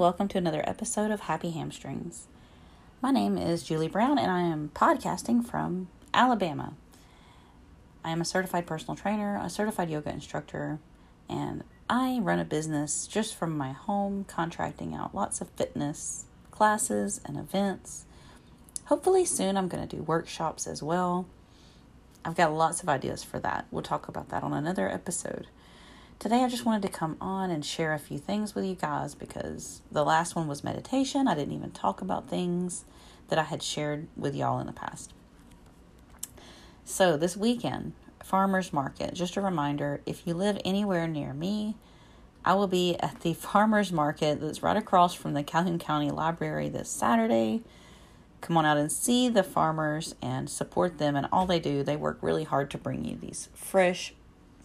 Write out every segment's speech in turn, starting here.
welcome to another episode of Happy Hamstrings. My name is Julie Brown and I am podcasting from Alabama. I am a certified personal trainer, a certified yoga instructor, and I run a business just from my home, contracting out lots of fitness classes and events. Hopefully, soon I'm going to do workshops as well. I've got lots of ideas for that. We'll talk about that on another episode. Today, I just wanted to come on and share a few things with you guys because the last one was meditation. I didn't even talk about things that I had shared with y'all in the past. So, this weekend, farmers market. Just a reminder if you live anywhere near me, I will be at the farmers market that's right across from the Calhoun County Library this Saturday. Come on out and see the farmers and support them and all they do. They work really hard to bring you these fresh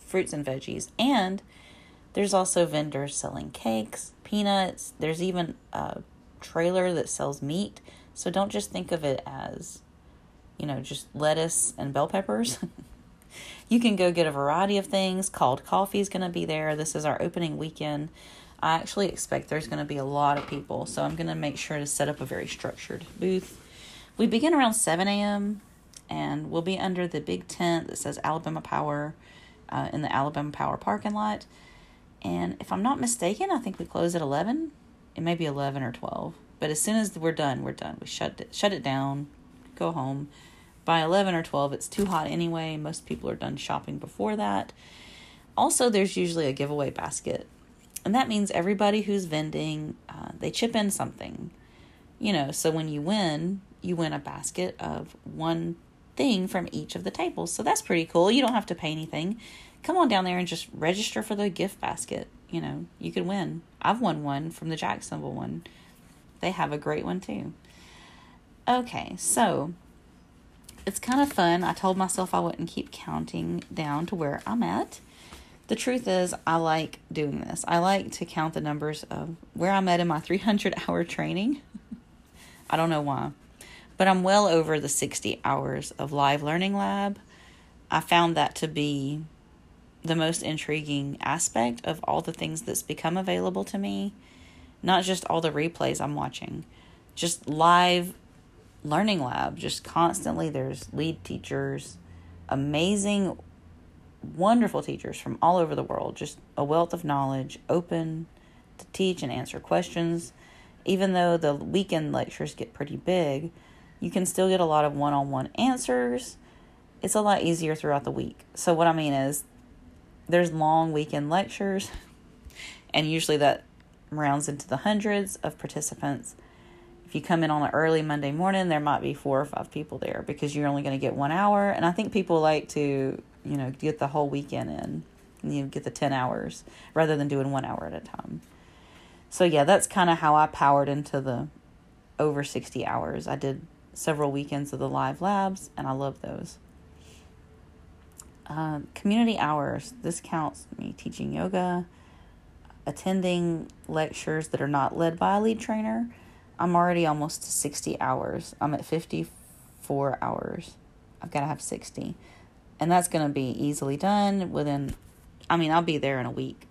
fruits and veggies. And there's also vendors selling cakes, peanuts. There's even a trailer that sells meat. So don't just think of it as, you know, just lettuce and bell peppers. you can go get a variety of things. Called Coffee is going to be there. This is our opening weekend. I actually expect there's going to be a lot of people, so I'm going to make sure to set up a very structured booth. We begin around 7 a.m. and we'll be under the big tent that says Alabama Power uh, in the Alabama Power parking lot. And if I'm not mistaken, I think we close at 11. It may be 11 or 12. But as soon as we're done, we're done. We shut it, shut it down, go home. By 11 or 12, it's too hot anyway. Most people are done shopping before that. Also, there's usually a giveaway basket. And that means everybody who's vending, uh, they chip in something. You know, so when you win, you win a basket of one thing from each of the tables. So that's pretty cool. You don't have to pay anything. Come on down there and just register for the gift basket. You know, you could win. I've won one from the Jacksonville one. They have a great one too. Okay, so it's kind of fun. I told myself I wouldn't keep counting down to where I'm at. The truth is, I like doing this. I like to count the numbers of where I'm at in my 300 hour training. I don't know why but I'm well over the 60 hours of live learning lab. I found that to be the most intriguing aspect of all the things that's become available to me. Not just all the replays I'm watching, just live learning lab. Just constantly, there's lead teachers, amazing, wonderful teachers from all over the world, just a wealth of knowledge, open to teach and answer questions. Even though the weekend lectures get pretty big, you can still get a lot of one on one answers. It's a lot easier throughout the week. So, what I mean is, there's long weekend lectures, and usually that rounds into the hundreds of participants. If you come in on an early Monday morning, there might be four or five people there because you're only going to get one hour. And I think people like to, you know, get the whole weekend in, you get the 10 hours rather than doing one hour at a time. So, yeah, that's kind of how I powered into the over 60 hours. I did several weekends of the live labs, and I love those. Uh, community hours. This counts me teaching yoga, attending lectures that are not led by a lead trainer. I'm already almost to 60 hours. I'm at 54 hours. I've got to have 60. And that's going to be easily done within, I mean, I'll be there in a week.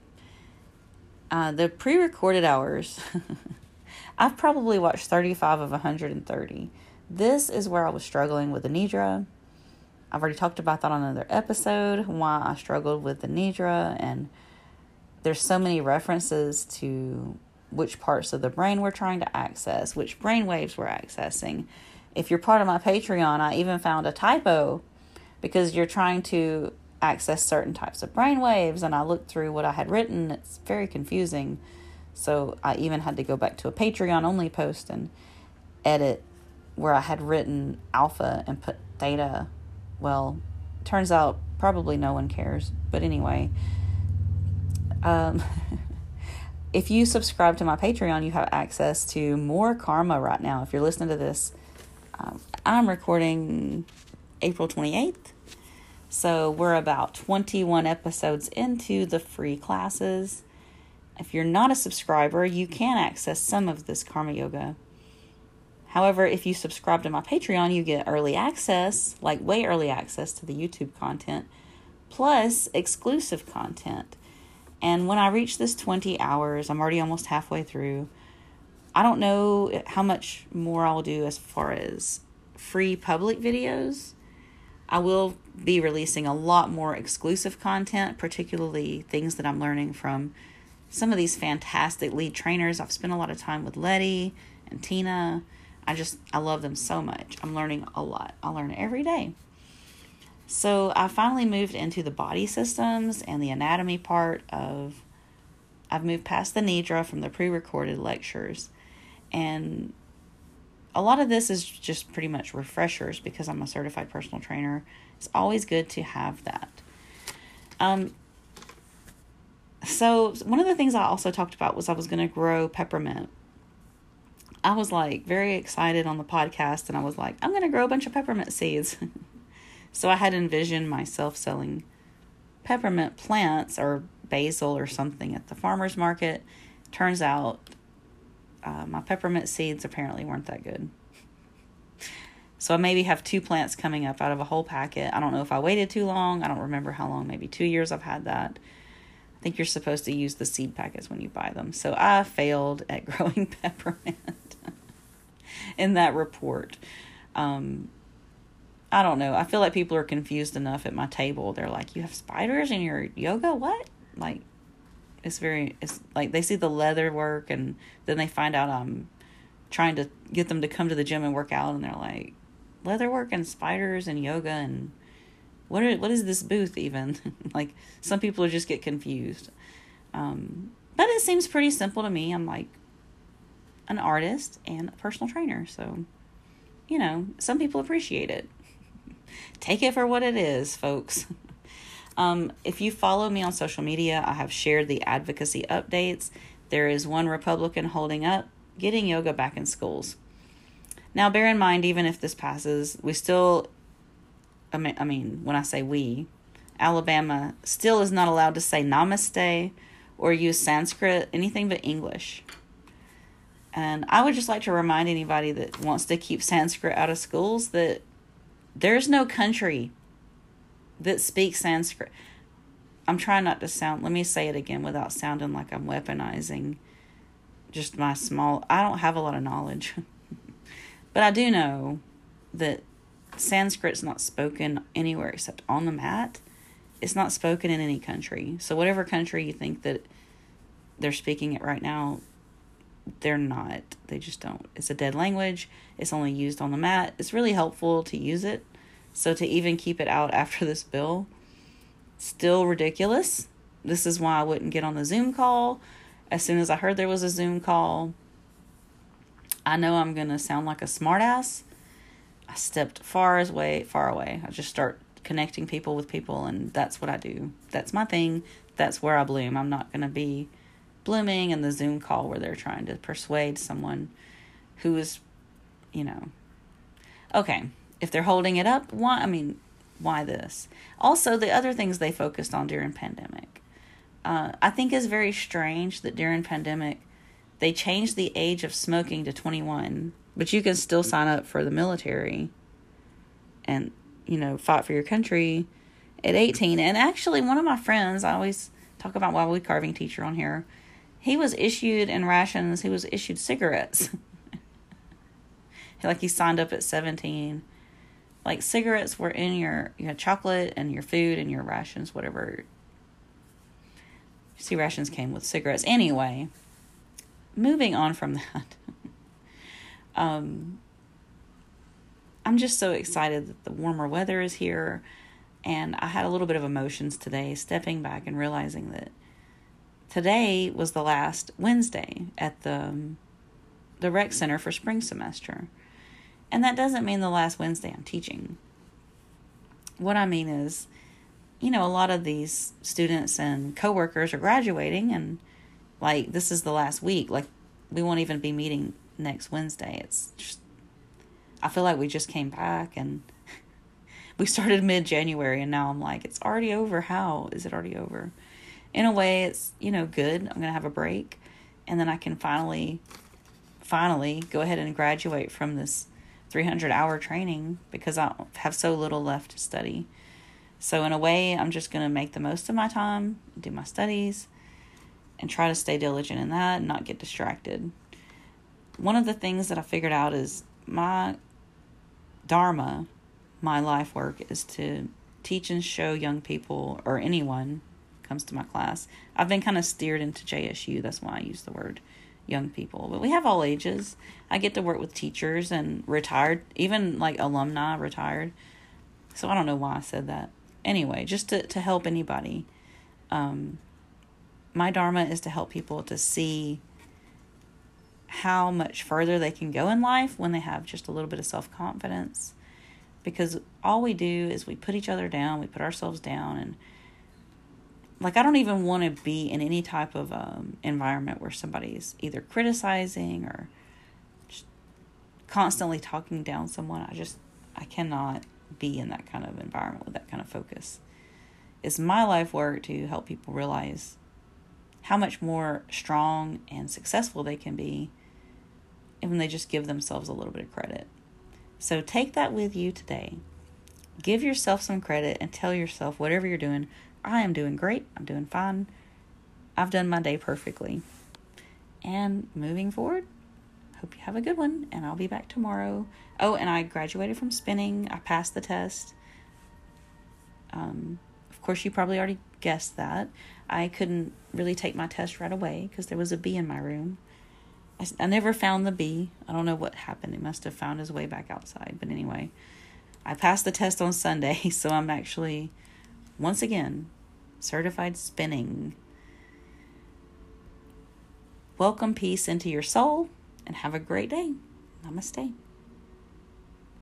Uh, the pre recorded hours, I've probably watched 35 of 130. This is where I was struggling with the Nidra. I've already talked about that on another episode, why I struggled with the Nidra, and there's so many references to which parts of the brain we're trying to access, which brain waves we're accessing. If you're part of my Patreon, I even found a typo because you're trying to access certain types of brain waves, and I looked through what I had written. It's very confusing. So I even had to go back to a Patreon only post and edit where I had written alpha and put theta. Well, turns out probably no one cares. But anyway, um, if you subscribe to my Patreon, you have access to more karma right now. If you're listening to this, um, I'm recording April 28th. So we're about 21 episodes into the free classes. If you're not a subscriber, you can access some of this karma yoga However, if you subscribe to my Patreon, you get early access, like way early access to the YouTube content, plus exclusive content. And when I reach this 20 hours, I'm already almost halfway through. I don't know how much more I'll do as far as free public videos. I will be releasing a lot more exclusive content, particularly things that I'm learning from some of these fantastic lead trainers. I've spent a lot of time with Letty and Tina. I just, I love them so much. I'm learning a lot. I learn every day. So I finally moved into the body systems and the anatomy part of. I've moved past the Nidra from the pre recorded lectures. And a lot of this is just pretty much refreshers because I'm a certified personal trainer. It's always good to have that. Um, so, one of the things I also talked about was I was going to grow peppermint. I was like very excited on the podcast, and I was like, I'm going to grow a bunch of peppermint seeds. So I had envisioned myself selling peppermint plants or basil or something at the farmer's market. Turns out uh, my peppermint seeds apparently weren't that good. So I maybe have two plants coming up out of a whole packet. I don't know if I waited too long. I don't remember how long, maybe two years I've had that. I think you're supposed to use the seed packets when you buy them. So I failed at growing peppermint in that report. Um, I don't know. I feel like people are confused enough at my table. They're like, "You have spiders in your yoga? What?" Like, it's very. It's like they see the leather work, and then they find out I'm trying to get them to come to the gym and work out, and they're like, "Leather work and spiders and yoga and what are what is this booth even?" like some people just get confused. Um, but it seems pretty simple to me. I'm like an artist and a personal trainer, so you know, some people appreciate it take it for what it is, folks. Um, if you follow me on social media, I have shared the advocacy updates. There is one Republican holding up getting yoga back in schools. Now, bear in mind, even if this passes, we still, I mean, I mean, when I say we, Alabama still is not allowed to say namaste or use Sanskrit, anything but English. And I would just like to remind anybody that wants to keep Sanskrit out of schools that there's no country that speaks Sanskrit. I'm trying not to sound, let me say it again without sounding like I'm weaponizing just my small, I don't have a lot of knowledge. but I do know that Sanskrit's not spoken anywhere except on the mat. It's not spoken in any country. So, whatever country you think that they're speaking it right now, they're not. They just don't. It's a dead language. It's only used on the mat. It's really helpful to use it. So to even keep it out after this bill, still ridiculous. This is why I wouldn't get on the Zoom call. As soon as I heard there was a Zoom call, I know I'm gonna sound like a smartass. I stepped far away, far away. I just start connecting people with people, and that's what I do. That's my thing. That's where I bloom. I'm not gonna be blooming in the Zoom call where they're trying to persuade someone who is, you know. Okay, if they're holding it up, why? I mean, why this? Also, the other things they focused on during pandemic, uh, I think is very strange that during pandemic they changed the age of smoking to 21, but you can still sign up for the military and you know fight for your country at 18. And actually, one of my friends, I always talk about my wood carving teacher on here he was issued in rations, he was issued cigarettes. like he signed up at 17. Like cigarettes were in your you had chocolate and your food and your rations, whatever. See, rations came with cigarettes. Anyway, moving on from that. um, I'm just so excited that the warmer weather is here. And I had a little bit of emotions today, stepping back and realizing that today was the last Wednesday at the um, the rec center for spring semester. And that doesn't mean the last Wednesday I'm teaching. What I mean is, you know, a lot of these students and coworkers are graduating and like this is the last week. Like we won't even be meeting next Wednesday. It's just I feel like we just came back and we started mid January and now I'm like, it's already over. How is it already over? In a way it's you know good. I'm going to have a break. And then i can finally finally go ahead and graduate from this 300 hour training because i have so little left to study. So in a way i'm just going to make the most of my time do my studies and try to stay diligent in that and not get distracted. One of the things that I figured out is my dharma, my life work is to teach and show young people or anyone comes to my class. I've been kind of steered into JSU, that's why I use the word young people. But we have all ages. I get to work with teachers and retired, even like alumni retired. So I don't know why I said that. Anyway, just to, to help anybody. Um, my dharma is to help people to see how much further they can go in life when they have just a little bit of self confidence. Because all we do is we put each other down, we put ourselves down, and like I don't even want to be in any type of um, environment where somebody's either criticizing or constantly talking down someone. I just I cannot be in that kind of environment with that kind of focus. It's my life work to help people realize how much more strong and successful they can be when they just give themselves a little bit of credit. So take that with you today. Give yourself some credit and tell yourself whatever you're doing, I am doing great. I'm doing fine. I've done my day perfectly. And moving forward, hope you have a good one and I'll be back tomorrow. Oh, and I graduated from spinning. I passed the test. Um, of course, you probably already guessed that. I couldn't really take my test right away because there was a bee in my room. I, I never found the bee. I don't know what happened. It must have found his way back outside. But anyway, I passed the test on Sunday, so I'm actually, once again, certified spinning. Welcome peace into your soul and have a great day. Namaste.